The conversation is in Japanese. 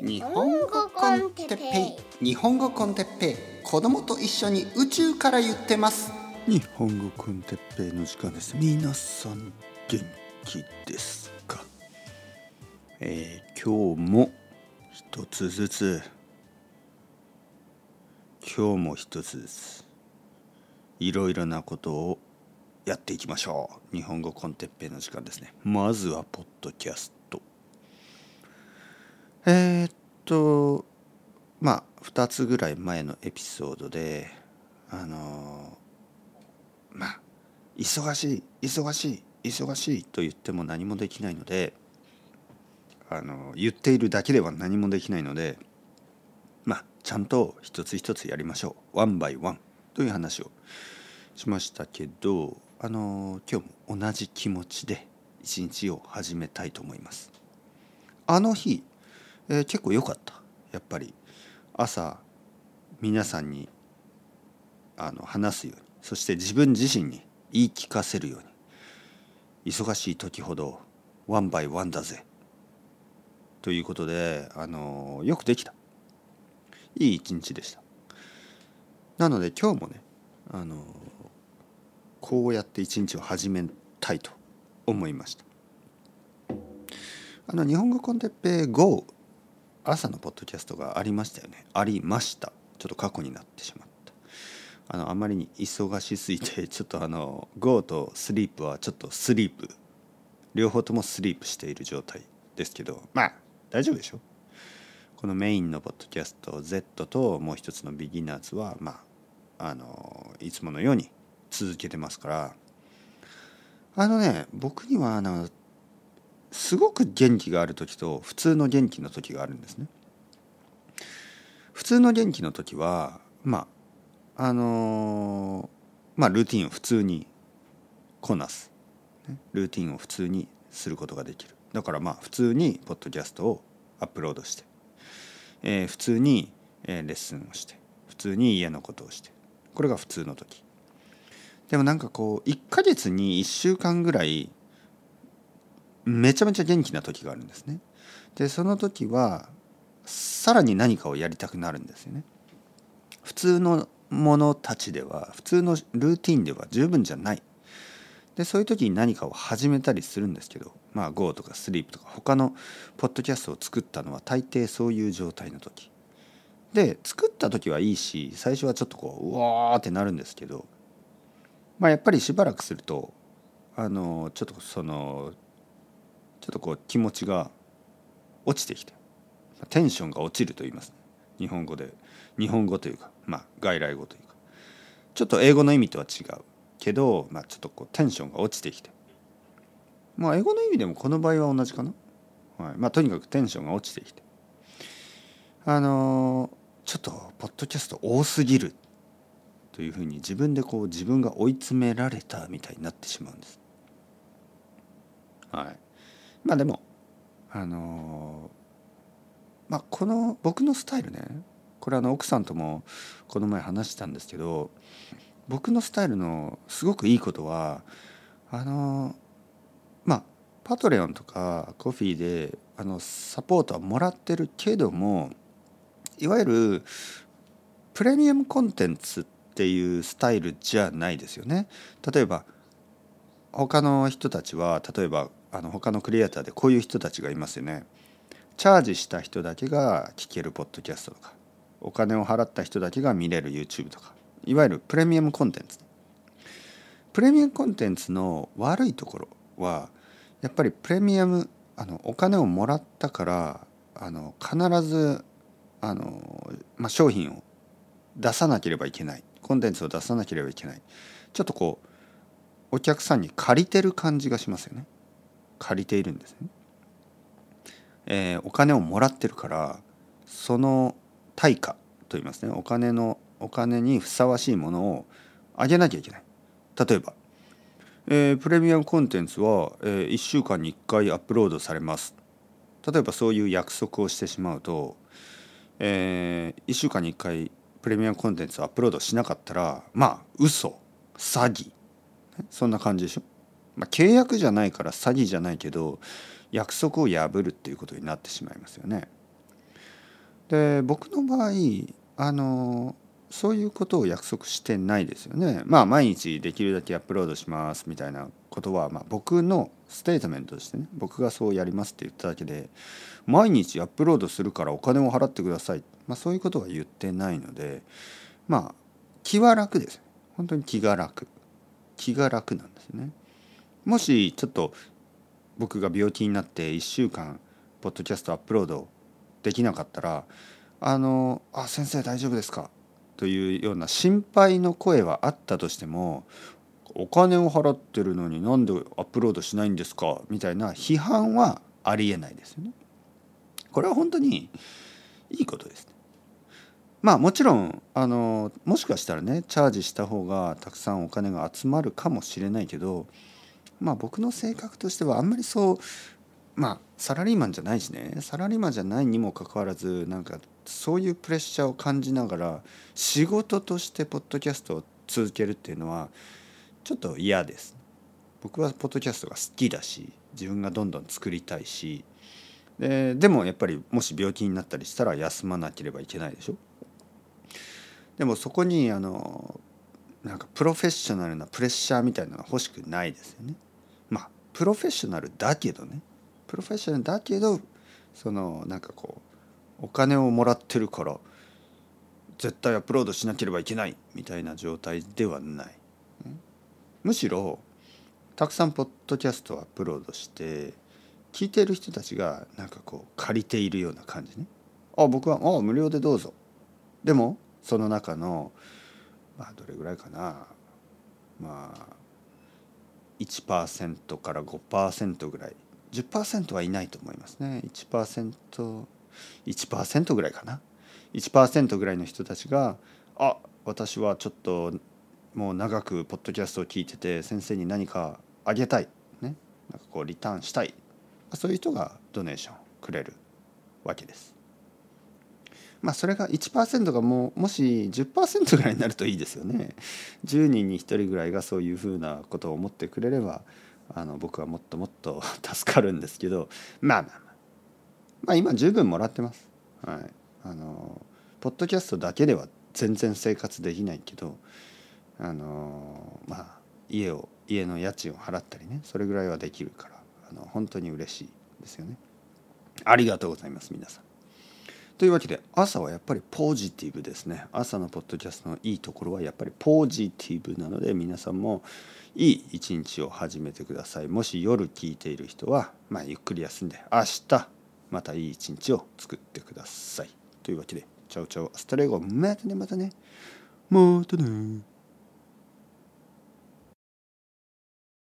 日本語コンテッペイ。日本語コンテッペイ。子供と一緒に宇宙から言ってます。日本語コンテッペイの時間です。皆さん元気ですか？えー、今日も一つずつ。今日も一つずつ。いろいろなことをやっていきましょう。日本語コンテッペイの時間ですね。まずはポッドキャストえー、っとまあ2つぐらい前のエピソードであのまあ忙しい忙しい忙しいと言っても何もできないのであの言っているだけでは何もできないのでまあちゃんと一つ一つやりましょう。ワンバイワンという話をしましたけどあの今日も同じ気持ちで一日を始めたいと思います。あの日、えー、結構良かった。やっぱり。朝皆さんにあの話すように。そして自分自身に言い聞かせるように。忙しい時ほどワンバイワンだぜ。ということであのよくできた。いい一日でした。なので今日もねあのこうやって一日を始めたいと思いました。あの日本語コンテッペ GO 朝のポッドキャストがありましたよね。ありました。ちょっと過去になってしまった。あのあまりに忙しすぎてちょっとあの GO とスリープはちょっとスリープ。両方ともスリープしている状態ですけどまあ大丈夫でしょ。このメインのポッドキャスト Z ともう一つのビギナーズはまああのいつものように続けてますから。あのね僕にはあのすごく元気がある時と普通の元気の時があるんですね。普通の元気の時はまああのまあルーティンを普通にこなす、ルーティンを普通にすることができる。だからまあ普通にポッドキャストをアップロードして、えー、普通に、えー、レッスンをして。普通に家のことをして。これが普通の時。でもなんかこう1ヶ月に1週間ぐらいめちゃめちゃ元気な時があるんですね。でその時はさらに何かをやりたくなるんですよね。普通のものたちでは普通のルーティンでは十分じゃない。でそういう時に何かを始めたりするんですけどまあ GO とか SLEEP とか他のポッドキャストを作ったのは大抵そういう状態の時。で作った時はいいし最初はちょっとこううわーってなるんですけどまあやっぱりしばらくするとあのちょっとそのちょっとこう気持ちが落ちてきてテンションが落ちると言います、ね、日本語で。日本語というかまあ外来語というか。ちょっと英語の意味とは違うけど、まあ、ちょっとこうテンションが落ちてきて。まあ英語の意味でもこの場合は同じかな、はい。まあ、とにかくテンションが落ちてきて。あのちょっとポッドキャスト多すぎるというふうに自分でこう自分が追い詰められたみたいになってしまうんです。はい、まあでもあのまあこの僕のスタイルねこれあの奥さんともこの前話したんですけど僕のスタイルのすごくいいことはあのまあパトレオンとかコフィーであのサポートはもらってるけどもいわゆるプレミアムコンテンツっていうスタイルじゃないですよね。例えば他の人たちは例えばあの他のクリエイターでこういう人たちがいますよね。チャージした人だけが聞けるポッドキャストとかお金を払った人だけが見れる YouTube とかいわゆるプレミアムコンテンツ。プレミアムコンテンツの悪いところはやっぱりプレミアムあのお金をもらったからあの必ずあの、まあ、商品を出さなければいけないコンテンツを出さなければいけないちょっとこうお客さんに借りてる感じがしますよね借りているんですね、えー、お金をもらってるからその対価と言いますね。お金のお金にふさわしいものをあげなきゃいけない。例えば、えー、プレミアムコンテンツは、えー、1週間に1回アップロードされます。例えばそういう約束をしてしまうとえー、1週間に1回プレミアムコンテンツをアップロードしなかったらまあ嘘詐欺。そんな感じでしょ、まあ、契約じゃないから詐欺じゃないけど約束を破るっていうことになってしまいますよねで僕の場合あのそういうことを約束してないですよね。まあ毎日できるだけアップロードしますみたいなことは、まあ、僕のステートメントとしてね僕がそうやりますって言っただけで毎日アップロードするからお金を払ってください、まあ、そういうことは言ってないのでまあ気は楽です本当に気が楽気が楽なんですね。もしちょっと僕が病気になって1週間ポッドキャストアップロードできなかったら「あのあ先生大丈夫ですか?」というような心配の声はあったとしてもお金を払ってるのになんでアップロードしないんですか？みたいな批判はありえないですよね。これは本当にいいことです。まあもちろんあのもしかしたらねチャージした方がたくさんお金が集まるかもしれないけどまあ僕の性格としてはあんまりそうまあサラリーマンじゃないしねサラリーマンじゃないにもかかわらずなんかそういうプレッシャーを感じながら仕事としてポッドキャストを続けるっていうのはちょっと嫌です。僕はポッドキャストが好きだし自分がどんどん作りたいしででもやっぱりもし病気になったりしたら休まなければいけないでしょ。でもそこにあのなんかプロフェッショナルなプレッシャーみたいなのが欲しくないですよね。プロフェッショナルだけどねプロフェッショナルだけどそのなんかこうお金をもらってるから絶対アップロードしなければいけないみたいな状態ではない。むしろたくさんポッドキャストをアップロードして聞いている人たちがなんかこう借りているような感じね。あ僕はあ無料でどうぞ。でもその中のまあどれぐらいかなまあ1%から5%ぐらい。10%はいないと思いますね。1%1% 1%ぐらいかな。1%ぐらいの人たちがあ私はちょっともう長くポッドキャストを聞いてて先生に何かあげたい。ね。なんかこうリターンしたい。そういう人がドネーションくれるわけです。まあそれが1%がもうもし10%ぐらいになるといいですよね。10人に1人ぐらいがそういうふうなことを思ってくれればあの僕はもっともっと 助かるんですけどまあまあまあまあ今十分もらってます。はい、あのポッドキャストだけでは全然生活できないけどあのまあ家を家の家賃を払ったりねそれぐらいはできるからあの本当に嬉しいですよね。ありがとうございます皆さん。というわけで朝はやっぱりポジティブですね。朝のポッドキャストのいいところはやっぱりポジティブなので皆さんもいい一日を始めてください。もし夜聞いている人は、まあ、ゆっくり休んで明日またいい一日を作ってください。というわけでチャウチャウアストレゴまたねまたね。またね。